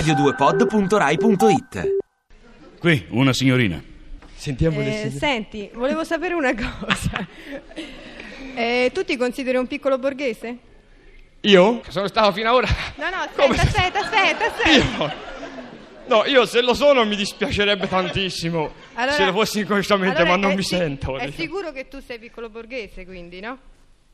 radio2pod.rai.it Qui, una signorina. Sentiamo le Eh, signore. senti, volevo sapere una cosa. Eh, tu ti consideri un piccolo borghese? Io? Che sono stato fino ad ora. No, no, aspetta, Come? aspetta, aspetta, aspetta. Io? No, io se lo sono mi dispiacerebbe tantissimo. se lo fossi inconsciamente, allora ma non è mi si- sento. È sicuro che tu sei piccolo borghese, quindi, no?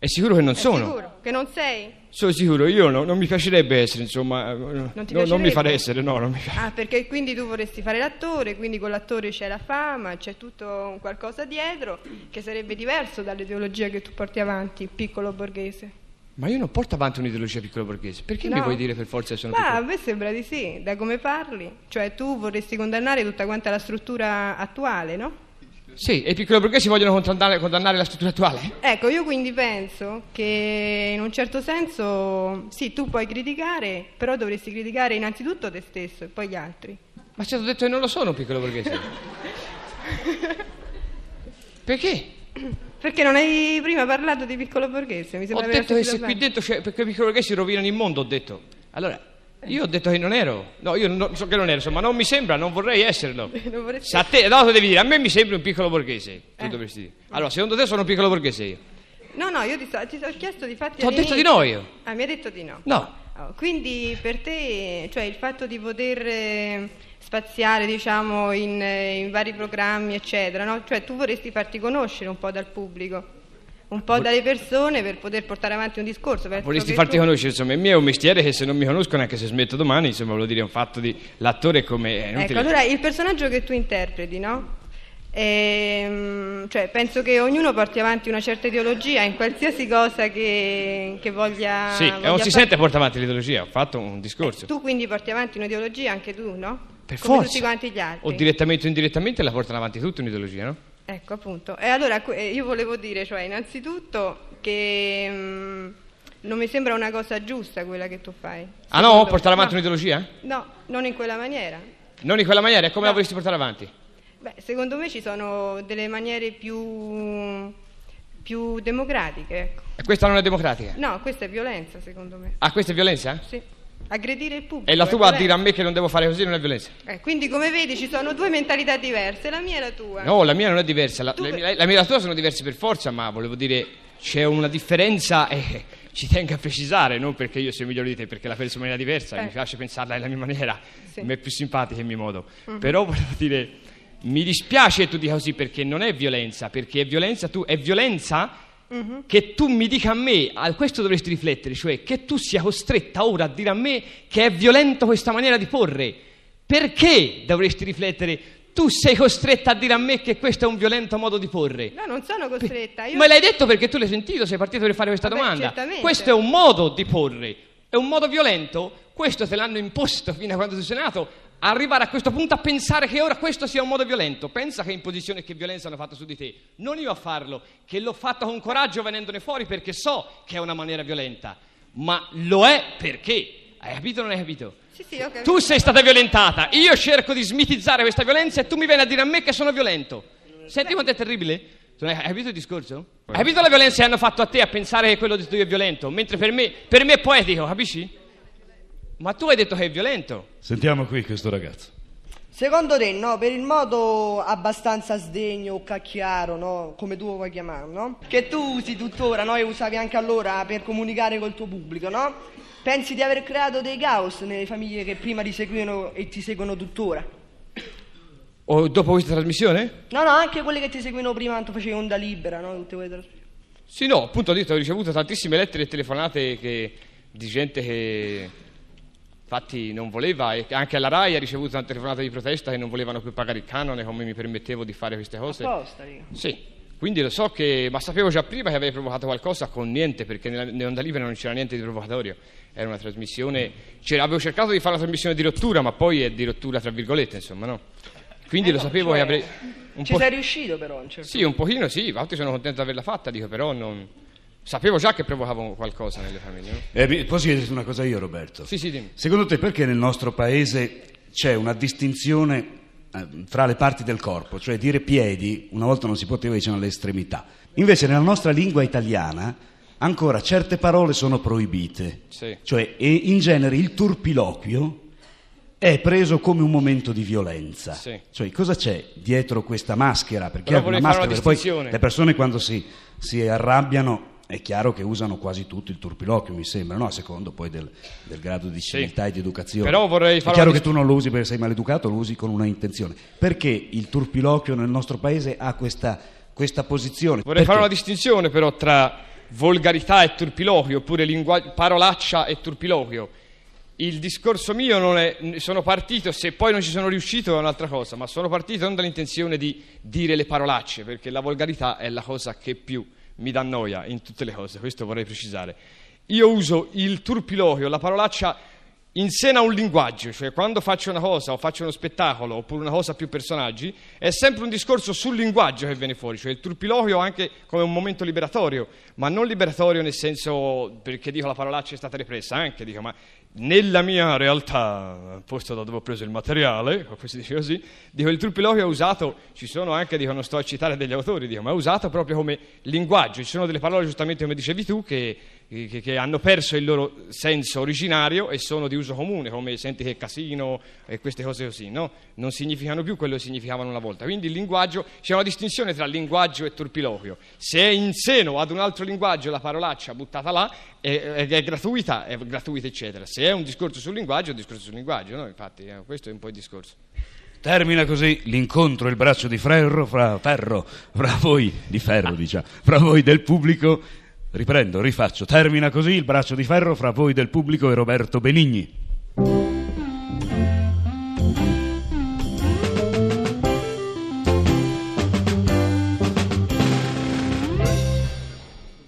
È sicuro che non È sono. sicuro che non sei? Sono sicuro, io no- non mi piacerebbe essere, insomma. eh, No, non mi piacerebbe? fare essere, no, non mi piace. Ah, perché quindi tu vorresti fare l'attore, quindi con l'attore c'è la fama, c'è tutto un qualcosa dietro che sarebbe diverso dall'ideologia che tu porti avanti, piccolo borghese. Ma io non porto avanti un'ideologia piccolo borghese. Perché mi No? vuoi dire per forza che sono Ma a piccolo? me sembra di sì, da come parli. Cioè tu vorresti condannare tutta quanta la struttura attuale, no? Sì, e i piccoli borghesi vogliono condannare, condannare la struttura attuale? Ecco, io quindi penso che in un certo senso sì, tu puoi criticare, però dovresti criticare innanzitutto te stesso e poi gli altri. Ma ci ho detto che non lo sono un piccolo borghese. Perché? Perché non hai prima parlato di piccolo borghese? Mi Ho sembra aver detto che se qui dentro c'è, perché i piccoli borghesi rovinano il mondo, ho detto. Allora, io ho detto che non ero. No, io non so che non ero, insomma, non mi sembra, non vorrei esserlo. Non vorresti- Se a te, no, devi dire, a me mi sembri un piccolo borghese. Tu Eh. dovresti dire. Allora, secondo te sono un piccolo borghese io? No, no, io ti, sto- ti ho chiesto di fatti Ti ho detto di no io. Ah, mi hai detto di no. No. Oh, quindi per te, cioè il fatto di poter eh, spaziare, diciamo, in, eh, in vari programmi, eccetera, no? Cioè tu vorresti farti conoscere un po' dal pubblico, un po' dalle persone per poter portare avanti un discorso. Vorresti farti tu- conoscere, insomma, il mio è un mestiere che se non mi conoscono, anche se smetto domani, insomma, voglio dire, è un fatto di... L'attore come... Ecco, allora il personaggio che tu interpreti, no? Ehm, cioè, penso che ognuno porti avanti una certa ideologia in qualsiasi cosa che, che voglia. Sì, e voglia non si fare. sente porta avanti l'ideologia, ho fatto un discorso. Tu quindi porti avanti un'ideologia anche tu, no? per Come forza. tutti quanti gli altri. O direttamente o indirettamente la portano avanti tutti un'ideologia, no? Ecco, appunto. E allora eh, io volevo dire, cioè, innanzitutto che mm, non mi sembra una cosa giusta quella che tu fai. Ah no? Portare avanti no. un'ideologia? No, non in quella maniera. Non in quella maniera, e come la No. vorresti portare avanti? Beh, secondo me ci sono delle maniere più, più democratiche, ecco. E questa non è democratica? No, questa è violenza, secondo me. Ah, questa è violenza? Sì. Aggredire il pubblico. E la tua a dire a me che non devo fare così non è violenza? Eh, quindi, come vedi, ci sono due mentalità diverse, la mia e la tua. No, la mia non è diversa. La, Tu- la mia, la mia e la tua sono diverse per forza, ma volevo dire c'è una differenza e ci tengo a precisare, non perché io sia migliore di te, perché la penso in maniera diversa, Eh. mi piace pensarla nella mia maniera, Sì. mi è più simpatica il mio modo. Mhm. Però volevo dire, mi dispiace che tu dica così perché non è violenza, perché è violenza tu, è violenza Mhm. che tu mi dica a me, a questo dovresti riflettere, cioè che tu sia costretta ora a dire a me che è violento questa maniera di porre. Perché dovresti riflettere? Tu sei costretta a dire a me che questo è un violento modo di porre. No, non sono costretta. Io... Me l'hai detto perché tu l'hai sentito, sei partito per fare questa Vabbè, domanda. certamente. Questo è un modo di porre, è un modo violento. Questo te l'hanno imposto fino a quando sei senato. Arrivare a questo punto a pensare che ora questo sia un modo violento. Pensa che imposizione e che violenza hanno fatto su di te. Non io a farlo, che l'ho fatto con coraggio venendone fuori perché so che è una maniera violenta. Ma lo è perché. Hai capito o non hai capito? Sì, sì, ho capito. Tu sei stata violentata, io cerco di smitizzare questa violenza e tu mi vieni a dire a me che sono violento. Senti quanto è terribile? Tu hai capito il discorso? Hai capito la violenza che hanno fatto a te a pensare che quello detto io è violento, mentre per me, per me è poetico, capisci? Ma tu hai detto che è violento. Sentiamo qui questo ragazzo. Secondo te, no, per il modo abbastanza sdegno o cacchiaro, no, come tu lo vuoi chiamare, no? Che tu usi tuttora, no, e usavi anche allora per comunicare col tuo pubblico, no? Pensi di aver creato dei caos nelle famiglie che prima ti seguivano e ti seguono tuttora? O dopo questa trasmissione? No, no, anche quelle che ti seguivano prima quando facevi onda libera, no? Tutte quelle trasmissioni. Sì, no, appunto ho detto, ho ricevuto tantissime lettere e telefonate che- di gente che infatti non voleva e anche alla RAI ha ricevuto tante telefonate di protesta che non volevano più pagare il canone come mi permettevo di fare queste cose. Apposta, dico. Sì, quindi lo so che, ma sapevo già prima che avevi provocato qualcosa con niente, perché nella, nell'Onda Libera non c'era niente di provocatorio, era una trasmissione, c'era- avevo cercato di fare una trasmissione di rottura, ma poi è di rottura tra virgolette, insomma, no? Quindi Eh lo no, sapevo cioè, che avrei... Un Ci po', sei riuscito però, un certo sì, un pochino sì, infatti sono contento di averla fatta, dico, però non... Sapevo già che provocavo qualcosa nelle famiglie, no? Eh, posso chiederti una cosa io, Roberto? Sì, sì, dimmi. Secondo te perché nel nostro paese c'è una distinzione eh, fra le parti del corpo? Cioè dire piedi, una volta non si poteva, dicevano alle estremità. Invece nella nostra lingua italiana ancora certe parole sono proibite. Sì. Cioè, in genere il turpiloquio è preso come un momento di violenza. Sì. Cioè, cosa c'è dietro questa maschera? Perché è una maschera, una poi le persone quando si, si arrabbiano è chiaro che usano quasi tutto il turpiloquio, mi sembra, no? a secondo poi del, del grado di civiltà e di educazione. Però vorrei è fare chiaro una che tu non lo usi perché sei maleducato, lo usi con una intenzione. Perché il turpiloquio nel nostro paese ha questa, questa posizione? Vorrei fare una Perché? distinzione però tra volgarità e turpiloquio, oppure lingua- parolaccia e turpiloquio. Il discorso mio non è, sono partito, se poi non ci sono riuscito è un'altra cosa, ma sono partito non dall'intenzione di dire le parolacce, perché la volgarità è la cosa che più mi dà noia in tutte le cose, questo vorrei precisare. Io uso il turpiloquio, la parolaccia insena un linguaggio, cioè quando faccio una cosa o faccio uno spettacolo oppure una cosa a più personaggi, è sempre un discorso sul linguaggio che viene fuori, cioè il turpiloquio anche come un momento liberatorio, ma non liberatorio nel senso perché dico la parolaccia è stata repressa, anche dico, ma nella mia realtà, posto da dove ho preso il materiale, si dice così, dico il turpiloquio è usato, ci sono anche, dico, non sto a citare degli autori, dico, ma è usato proprio come linguaggio, ci sono delle parole giustamente come dicevi tu che, che- che hanno perso il loro senso originario e sono di uso comune, come senti che casino e queste cose così, no? Non significano più quello che significavano una volta. Quindi il linguaggio, c'è una distinzione tra linguaggio e turpiloquio. Se è in seno ad un altro linguaggio la parolaccia buttata là, è, è- è gratuita, è gratuita, eccetera. Se è un discorso sul linguaggio, è un discorso sul linguaggio, no? Infatti, eh, questo è un po' il discorso. Termina così l'incontro, il braccio di ferro fra, ferro, fra voi, di ferro diciamo, fra voi del pubblico. Riprendo, rifaccio. Termina così il braccio di ferro fra voi del pubblico e Roberto Benigni.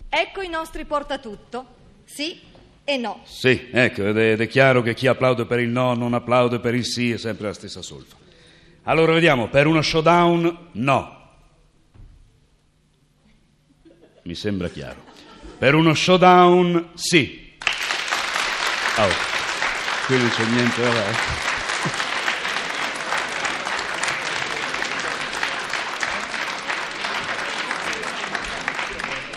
Ecco i nostri portatutto. Sì e no. Sì, ecco, ed è, ed è chiaro che chi applaude per il no non applaude per il sì, è sempre la stessa solfa. Allora vediamo, per uno showdown no. Mi sembra chiaro. Per uno showdown sì. Oh, qui non c'è niente da fare.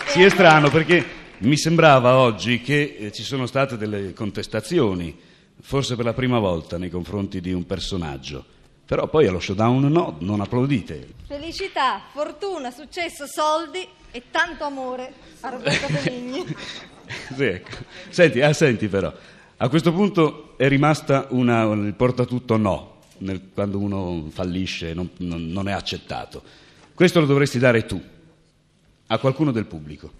Sì, è strano perché mi sembrava oggi che eh, ci sono state delle contestazioni, forse per la prima volta nei confronti di un personaggio. Però poi allo showdown no, non applaudite. Felicità, fortuna, successo, soldi e tanto amore a Roberto Benigni. Sì, ecco. Senti, ah, senti però, a questo punto è rimasta una, il portatutto no, nel- quando uno fallisce, non, non- non è accettato. Questo lo dovresti dare tu, a qualcuno del pubblico.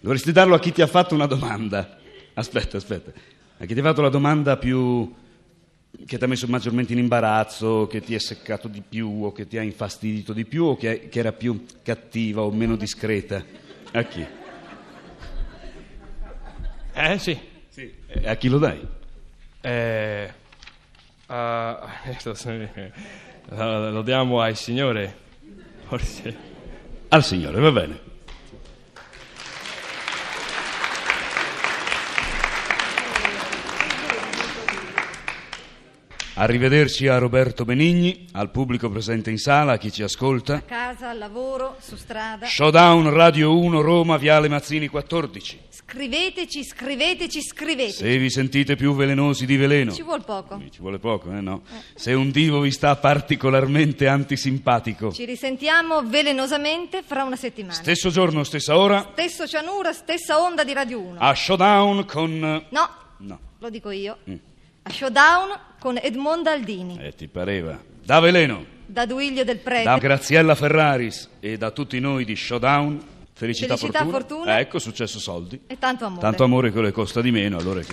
Dovresti darlo a chi ti ha fatto una domanda. Aspetta, aspetta. A chi ti ha fatto la domanda più che ti ha messo maggiormente in imbarazzo, che ti è seccato di più o che ti ha infastidito di più o che, che era più cattiva o meno discreta. A chi? Eh sì. E a chi lo dai? Eh, lo lo diamo al Signore, forse. Al Signore, va bene. Arrivederci a Roberto Benigni, al pubblico presente in sala, a chi ci ascolta. A casa, al lavoro, su strada. Showdown Radio 1 Roma, Viale Mazzini 14. Scriveteci, scriveteci, scriveteci. Se vi sentite più velenosi di veleno. Ci vuol poco. Ci vuole poco, eh no? Se un divo vi sta particolarmente antisimpatico. Ci risentiamo velenosamente fra una settimana. Stesso giorno, stessa ora, Stesso Cianura, stessa onda di Radio 1. a Showdown con... No, No, lo dico io. A Showdown con Edmondo Aldini. eh, ti pareva. Da veleno. Da Duiglio del Prete. Da Graziella Ferraris e da tutti noi di Showdown, felicità, Felicità, fortuna. fortuna. Eh, ecco, successo soldi. E tanto amore. Tanto amore che le costa di meno, allora che